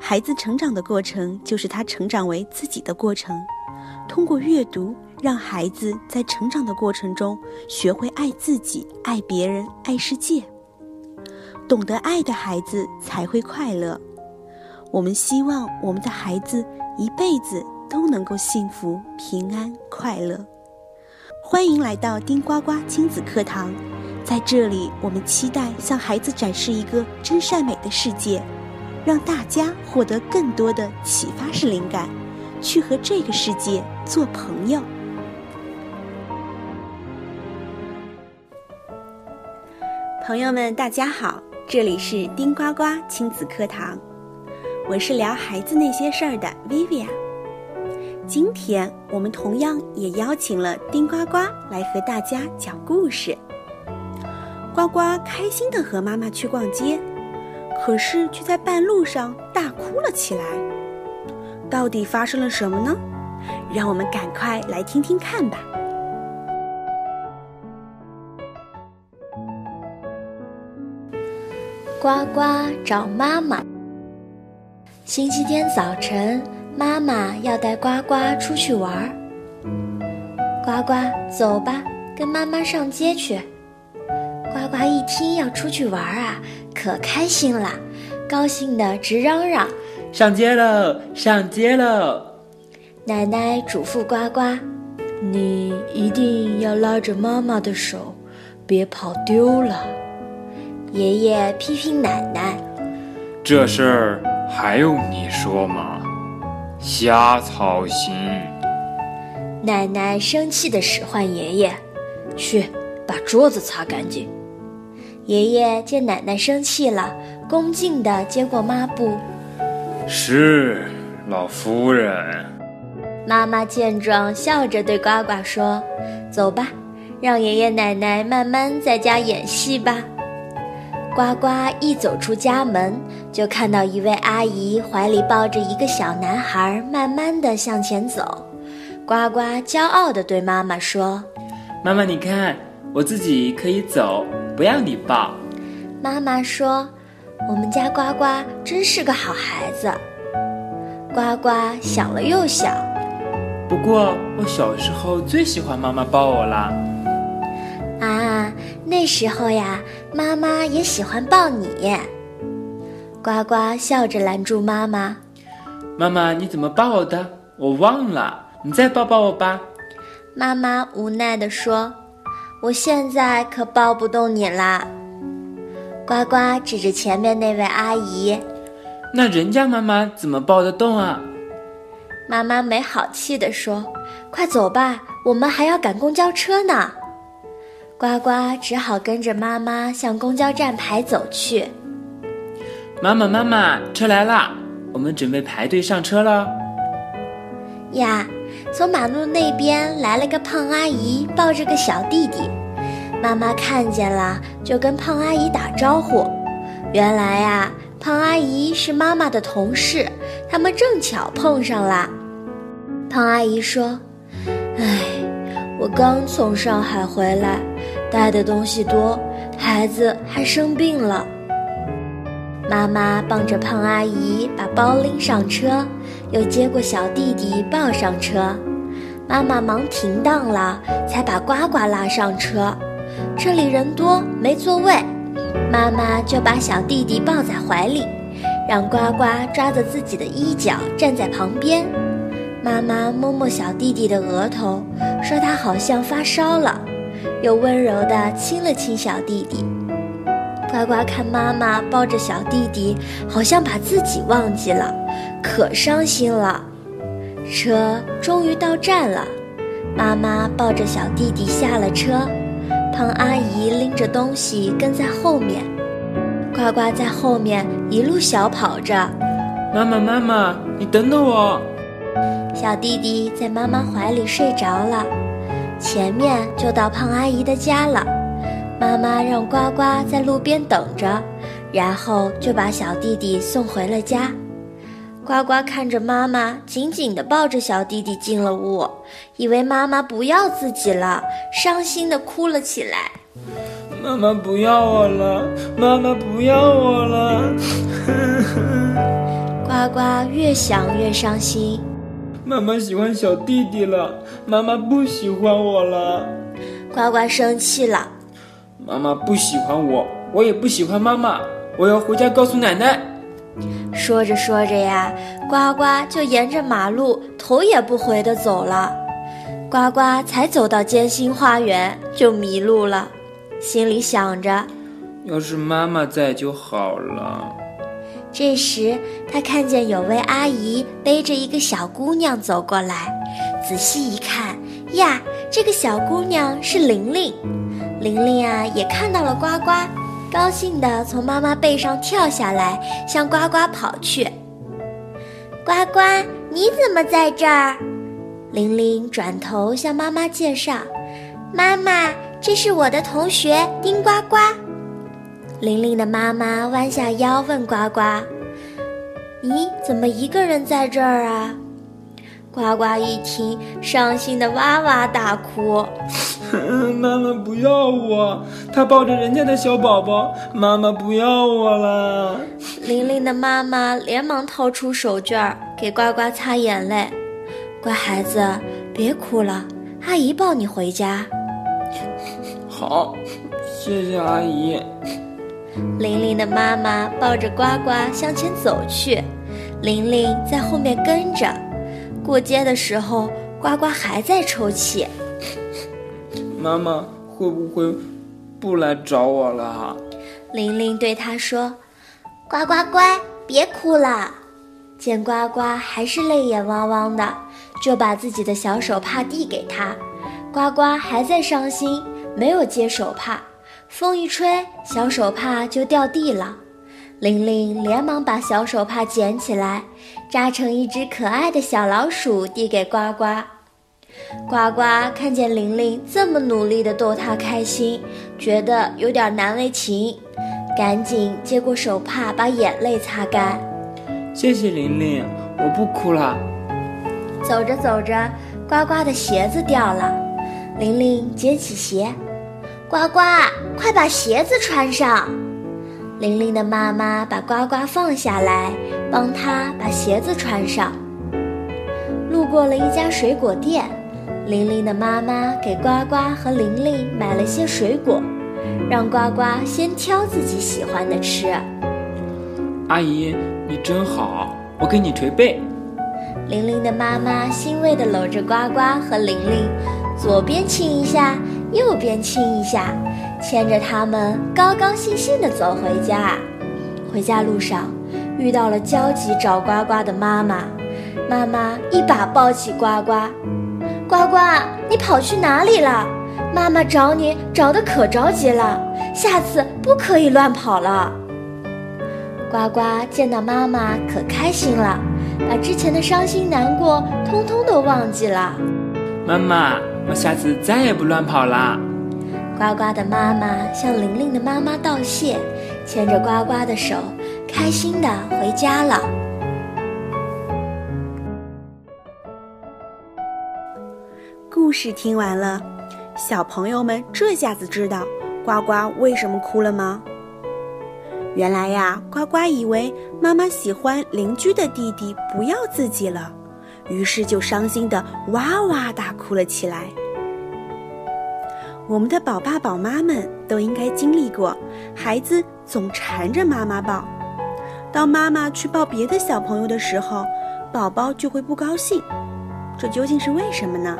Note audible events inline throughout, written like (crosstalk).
孩子成长的过程就是他成长为自己的过程。通过阅读，让孩子在成长的过程中学会爱自己、爱别人、爱世界。懂得爱的孩子才会快乐。我们希望我们的孩子一辈子都能够幸福、平安、快乐。欢迎来到丁呱呱亲子课堂，在这里，我们期待向孩子展示一个真善美的世界，让大家获得更多的启发式灵感，去和这个世界做朋友。朋友们，大家好，这里是丁呱呱亲子课堂，我是聊孩子那些事儿的 Vivian。今天我们同样也邀请了丁呱呱来和大家讲故事。呱呱开心的和妈妈去逛街，可是却在半路上大哭了起来。到底发生了什么呢？让我们赶快来听听看吧。呱呱找妈妈。星期天早晨。妈妈要带呱呱出去玩儿，呱呱走吧，跟妈妈上街去。呱呱一听要出去玩儿啊，可开心了，高兴的直嚷嚷：“上街喽，上街喽！”奶奶嘱咐呱呱：“你一定要拉着妈妈的手，别跑丢了。”爷爷批评奶奶：“这事儿还用你说吗？”瞎操心！奶奶生气的使唤爷爷：“去把桌子擦干净。”爷爷见奶奶生气了，恭敬地接过抹布：“是，老夫人。”妈妈见状，笑着对呱呱说：“走吧，让爷爷奶奶慢慢在家演戏吧。”呱呱一走出家门，就看到一位阿姨怀里抱着一个小男孩，慢慢的向前走。呱呱骄傲地对妈妈说：“妈妈，你看，我自己可以走，不要你抱。”妈妈说：“我们家呱呱真是个好孩子。”呱呱想了又想，不过我小时候最喜欢妈妈抱我啦。啊，那时候呀，妈妈也喜欢抱你。呱呱笑着拦住妈妈：“妈妈，你怎么抱我的？我忘了，你再抱抱我吧。”妈妈无奈地说：“我现在可抱不动你啦。”呱呱指着前面那位阿姨：“那人家妈妈怎么抱得动啊？”妈妈没好气地说：“快走吧，我们还要赶公交车呢。”呱呱只好跟着妈妈向公交站牌走去。妈妈，妈妈，车来啦！我们准备排队上车了。呀，从马路那边来了个胖阿姨，抱着个小弟弟。妈妈看见了，就跟胖阿姨打招呼。原来呀，胖阿姨是妈妈的同事，他们正巧碰上了。胖阿姨说：“哎，我刚从上海回来。”带的东西多，孩子还生病了。妈妈帮着胖阿姨把包拎上车，又接过小弟弟抱上车。妈妈忙停当了，才把呱呱拉上车。这里人多没座位，妈妈就把小弟弟抱在怀里，让呱呱抓着自己的衣角站在旁边。妈妈摸摸小弟弟的额头，说他好像发烧了。又温柔地亲了亲小弟弟，呱呱看妈妈抱着小弟弟，好像把自己忘记了，可伤心了。车终于到站了，妈妈抱着小弟弟下了车，胖阿姨拎着东西跟在后面，呱呱在后面一路小跑着。妈妈，妈妈，你等等我。小弟弟在妈妈怀里睡着了。前面就到胖阿姨的家了，妈妈让呱呱在路边等着，然后就把小弟弟送回了家。呱呱看着妈妈紧紧地抱着小弟弟进了屋，以为妈妈不要自己了，伤心地哭了起来。妈妈不要我了，妈妈不要我了。呱 (laughs) 呱呱越想越伤心。妈妈喜欢小弟弟了，妈妈不喜欢我了。呱呱生气了，妈妈不喜欢我，我也不喜欢妈妈，我要回家告诉奶奶。说着说着呀，呱呱就沿着马路头也不回地走了。呱呱才走到建新花园就迷路了，心里想着：要是妈妈在就好了。这时，他看见有位阿姨背着一个小姑娘走过来，仔细一看，呀，这个小姑娘是玲玲。玲玲啊，也看到了呱呱，高兴地从妈妈背上跳下来，向呱呱跑去。呱呱，你怎么在这儿？玲玲转头向妈妈介绍：“妈妈，这是我的同学丁呱呱。”玲玲的妈妈弯下腰问呱呱：“你怎么一个人在这儿啊？”呱呱一听，伤心的哇哇大哭：“ (laughs) 妈妈不要我，他抱着人家的小宝宝，妈妈不要我了。”玲玲的妈妈连忙掏出手绢给呱呱擦眼泪：“乖孩子，别哭了，阿姨抱你回家。”好，谢谢阿姨。玲玲的妈妈抱着呱呱向前走去，玲玲在后面跟着。过街的时候，呱呱还在抽泣。(laughs) 妈妈会不会不来找我了？玲玲对他说：“呱呱乖，别哭了。”见呱呱还是泪眼汪汪的，就把自己的小手帕递给他。呱呱还在伤心，没有接手帕。风一吹，小手帕就掉地了。玲玲连忙把小手帕捡起来，扎成一只可爱的小老鼠，递给呱呱。呱呱看见玲玲这么努力地逗它开心，觉得有点难为情，赶紧接过手帕，把眼泪擦干。谢谢玲玲，我不哭了。走着走着，呱呱的鞋子掉了，玲玲捡起鞋。呱呱，快把鞋子穿上！玲玲的妈妈把呱呱放下来，帮她把鞋子穿上。路过了一家水果店，玲玲的妈妈给呱呱和玲玲买了些水果，让呱呱先挑自己喜欢的吃。阿姨，你真好，我给你捶背。玲玲的妈妈欣慰地搂着呱呱和玲玲，左边亲一下。右边亲一下，牵着他们高高兴兴地走回家。回家路上遇到了焦急找呱呱的妈妈，妈妈一把抱起呱呱：“呱呱，你跑去哪里了？妈妈找你找得可着急了，下次不可以乱跑了。”呱呱见到妈妈可开心了，把之前的伤心难过通通都忘记了。妈妈。我下次再也不乱跑啦！呱呱的妈妈向玲玲的妈妈道谢，牵着呱呱的手，开心的回家了。故事听完了，小朋友们这下子知道呱呱为什么哭了吗？原来呀，呱呱以为妈妈喜欢邻居的弟弟，不要自己了。于是就伤心的哇哇大哭了起来。我们的宝爸宝妈们都应该经历过，孩子总缠着妈妈抱，当妈妈去抱别的小朋友的时候，宝宝就会不高兴。这究竟是为什么呢？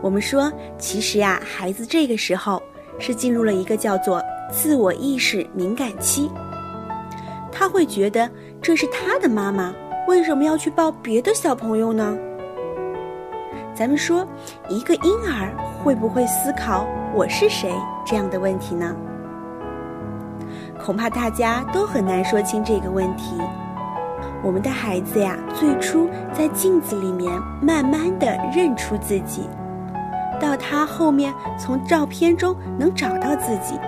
我们说，其实呀，孩子这个时候是进入了一个叫做自我意识敏感期，他会觉得这是他的妈妈。为什么要去抱别的小朋友呢？咱们说，一个婴儿会不会思考“我是谁”这样的问题呢？恐怕大家都很难说清这个问题。我们的孩子呀，最初在镜子里面慢慢的认出自己，到他后面从照片中能找到自己，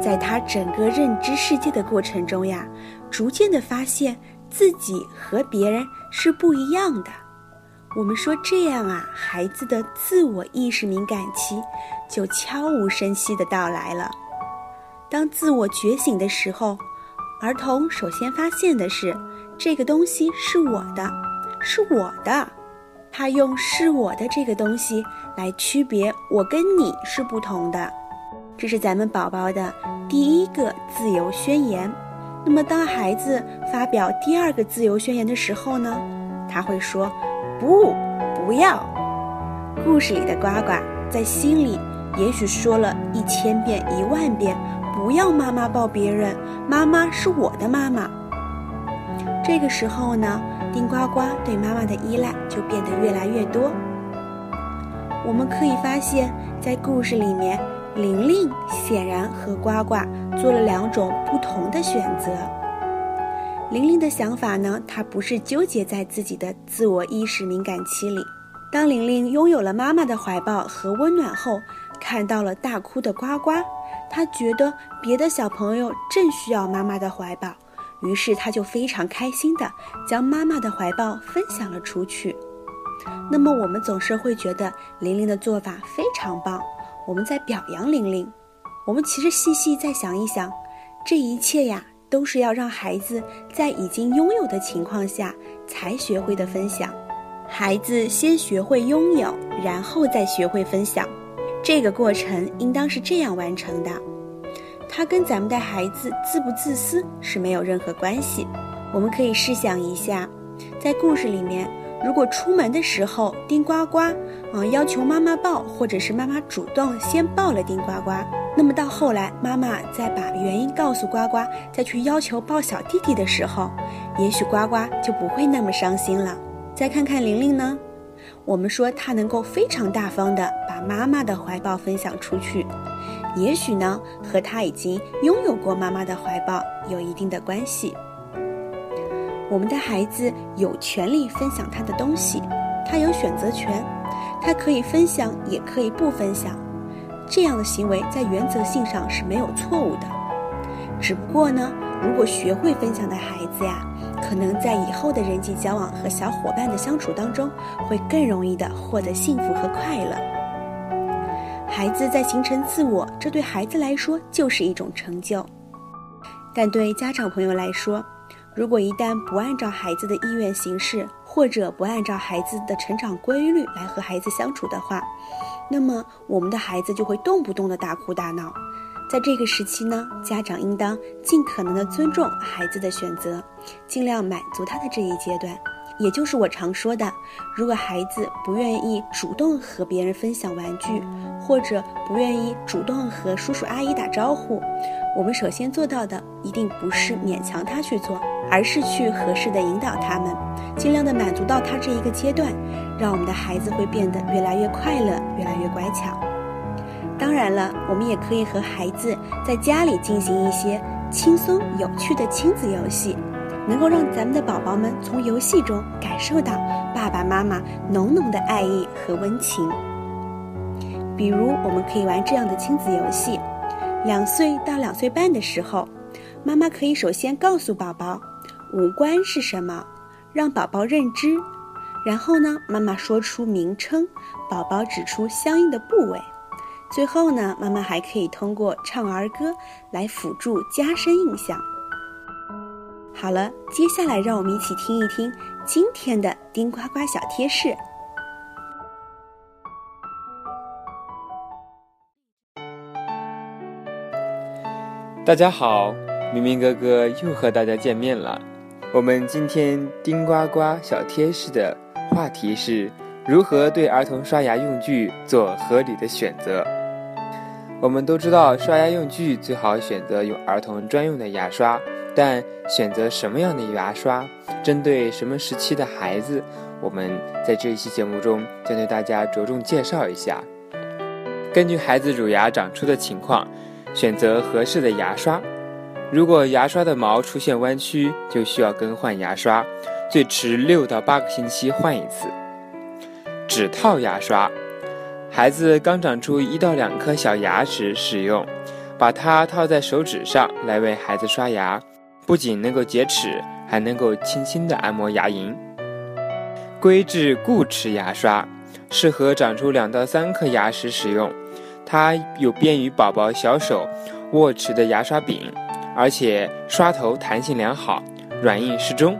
在他整个认知世界的过程中呀，逐渐的发现。自己和别人是不一样的。我们说这样啊，孩子的自我意识敏感期就悄无声息地到来了。当自我觉醒的时候，儿童首先发现的是这个东西是我的，是我的。他用“是我的”这个东西来区别我跟你是不同的。这是咱们宝宝的第一个自由宣言。那么，当孩子发表第二个自由宣言的时候呢？他会说：“不，不要。”故事里的呱呱在心里也许说了一千遍、一万遍：“不要妈妈抱别人，妈妈是我的妈妈。”这个时候呢，丁呱呱对妈妈的依赖就变得越来越多。我们可以发现，在故事里面。玲玲显然和呱呱做了两种不同的选择。玲玲的想法呢，她不是纠结在自己的自我意识敏感期里。当玲玲拥有了妈妈的怀抱和温暖后，看到了大哭的呱呱，她觉得别的小朋友正需要妈妈的怀抱，于是她就非常开心地将妈妈的怀抱分享了出去。那么我们总是会觉得玲玲的做法非常棒。我们在表扬玲玲，我们其实细细再想一想，这一切呀，都是要让孩子在已经拥有的情况下才学会的分享。孩子先学会拥有，然后再学会分享，这个过程应当是这样完成的。它跟咱们的孩子自不自私是没有任何关系。我们可以试想一下，在故事里面。如果出门的时候，丁呱呱，嗯，要求妈妈抱，或者是妈妈主动先抱了丁呱呱，那么到后来，妈妈再把原因告诉呱呱，再去要求抱小弟弟的时候，也许呱呱就不会那么伤心了。再看看玲玲呢，我们说她能够非常大方的把妈妈的怀抱分享出去，也许呢，和她已经拥有过妈妈的怀抱有一定的关系。我们的孩子有权利分享他的东西，他有选择权，他可以分享，也可以不分享。这样的行为在原则性上是没有错误的。只不过呢，如果学会分享的孩子呀，可能在以后的人际交往和小伙伴的相处当中，会更容易的获得幸福和快乐。孩子在形成自我，这对孩子来说就是一种成就，但对家长朋友来说，如果一旦不按照孩子的意愿行事，或者不按照孩子的成长规律来和孩子相处的话，那么我们的孩子就会动不动的大哭大闹。在这个时期呢，家长应当尽可能的尊重孩子的选择，尽量满足他的这一阶段。也就是我常说的，如果孩子不愿意主动和别人分享玩具，或者不愿意主动和叔叔阿姨打招呼，我们首先做到的一定不是勉强他去做。而是去合适的引导他们，尽量的满足到他这一个阶段，让我们的孩子会变得越来越快乐，越来越乖巧。当然了，我们也可以和孩子在家里进行一些轻松有趣的亲子游戏，能够让咱们的宝宝们从游戏中感受到爸爸妈妈浓浓的爱意和温情。比如，我们可以玩这样的亲子游戏：两岁到两岁半的时候，妈妈可以首先告诉宝宝。五官是什么？让宝宝认知。然后呢，妈妈说出名称，宝宝指出相应的部位。最后呢，妈妈还可以通过唱儿歌来辅助加深印象。好了，接下来让我们一起听一听今天的丁呱呱小贴士。大家好，明明哥哥又和大家见面了。我们今天丁呱呱小贴士的话题是如何对儿童刷牙用具做合理的选择。我们都知道，刷牙用具最好选择用儿童专用的牙刷，但选择什么样的牙刷，针对什么时期的孩子，我们在这一期节目中将对大家着重介绍一下。根据孩子乳牙长出的情况，选择合适的牙刷。如果牙刷的毛出现弯曲，就需要更换牙刷，最迟六到八个星期换一次。指套牙刷，孩子刚长出一到两颗小牙时使用，把它套在手指上来为孩子刷牙，不仅能够洁齿，还能够轻轻地按摩牙龈。硅质固齿牙刷适合长出两到三颗牙时使用，它有便于宝宝小手握持的牙刷柄。而且刷头弹性良好，软硬适中，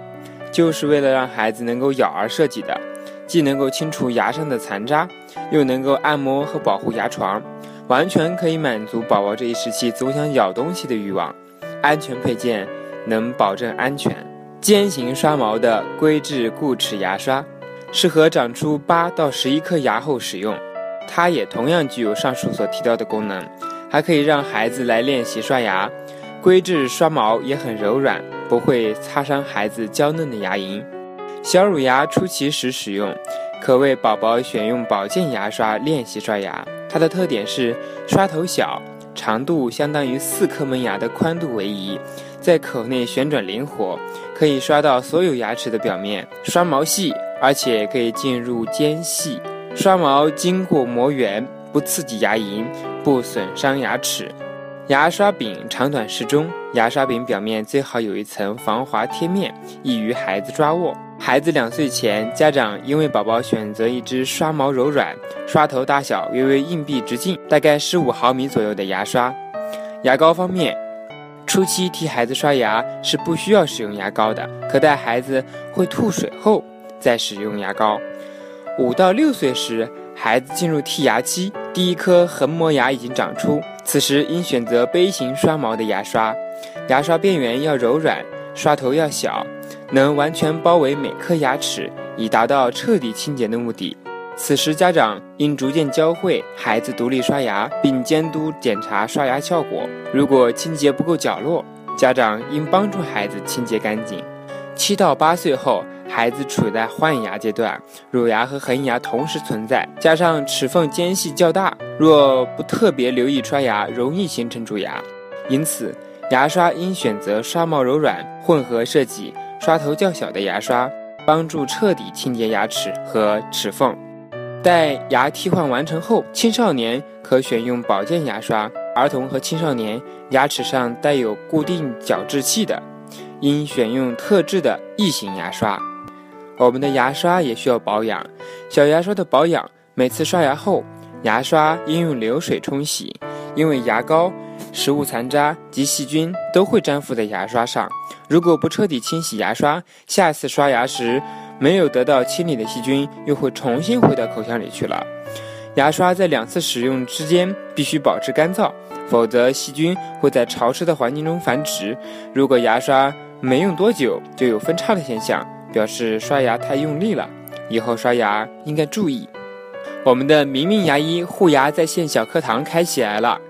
就是为了让孩子能够咬而设计的，既能够清除牙上的残渣，又能够按摩和保护牙床，完全可以满足宝宝这一时期总想咬东西的欲望。安全配件，能保证安全。尖形刷毛的硅质固齿牙刷，适合长出八到十一颗牙后使用。它也同样具有上述所提到的功能，还可以让孩子来练习刷牙。硅质刷毛也很柔软，不会擦伤孩子娇嫩的牙龈。小乳牙初期时使用，可为宝宝选用保健牙刷练习刷牙。它的特点是刷头小。长度相当于四颗门牙的宽度为宜，在口内旋转灵活，可以刷到所有牙齿的表面。刷毛细，而且可以进入间隙。刷毛经过磨圆，不刺激牙龈，不损伤牙齿。牙刷柄长短适中，牙刷柄表面最好有一层防滑贴面，易于孩子抓握。孩子两岁前，家长应为宝宝选择一支刷毛柔软、刷头大小约为硬币直径大概十五毫米左右的牙刷。牙膏方面，初期替孩子刷牙是不需要使用牙膏的，可待孩子会吐水后再使用牙膏。五到六岁时，孩子进入剔牙期，第一颗横磨牙已经长出，此时应选择杯形刷毛的牙刷，牙刷边缘要柔软，刷头要小。能完全包围每颗牙齿，以达到彻底清洁的目的。此时，家长应逐渐教会孩子独立刷牙，并监督检查刷牙效果。如果清洁不够角落，家长应帮助孩子清洁干净。七到八岁后，孩子处在换牙阶段，乳牙和恒牙同时存在，加上齿缝间隙较大，若不特别留意刷牙，容易形成蛀牙。因此，牙刷应选择刷毛柔软、混合设计。刷头较小的牙刷，帮助彻底清洁牙齿和齿缝。待牙替换完成后，青少年可选用保健牙刷；儿童和青少年牙齿上带有固定矫治器的，应选用特制的异形牙刷。我们的牙刷也需要保养，小牙刷的保养，每次刷牙后，牙刷应用流水冲洗，因为牙膏。食物残渣及细菌都会粘附在牙刷上，如果不彻底清洗牙刷，下次刷牙时没有得到清理的细菌又会重新回到口腔里去了。牙刷在两次使用之间必须保持干燥，否则细菌会在潮湿的环境中繁殖。如果牙刷没用多久就有分叉的现象，表示刷牙太用力了，以后刷牙应该注意。我们的明明牙医护牙在线小课堂开起来了。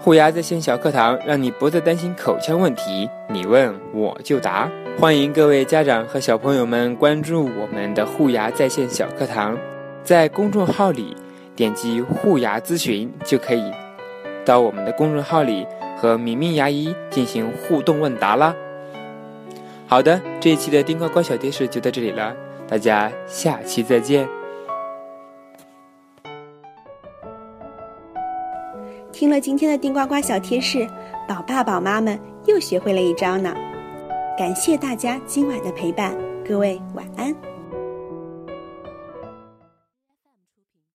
护牙在线小课堂，让你不再担心口腔问题，你问我就答。欢迎各位家长和小朋友们关注我们的护牙在线小课堂，在公众号里点击护牙咨询，就可以到我们的公众号里和明明牙医进行互动问答啦。好的，这一期的丁呱呱小贴士就到这里了，大家下期再见。听了今天的丁呱呱小贴士，宝爸宝妈们又学会了一招呢。感谢大家今晚的陪伴，各位晚安。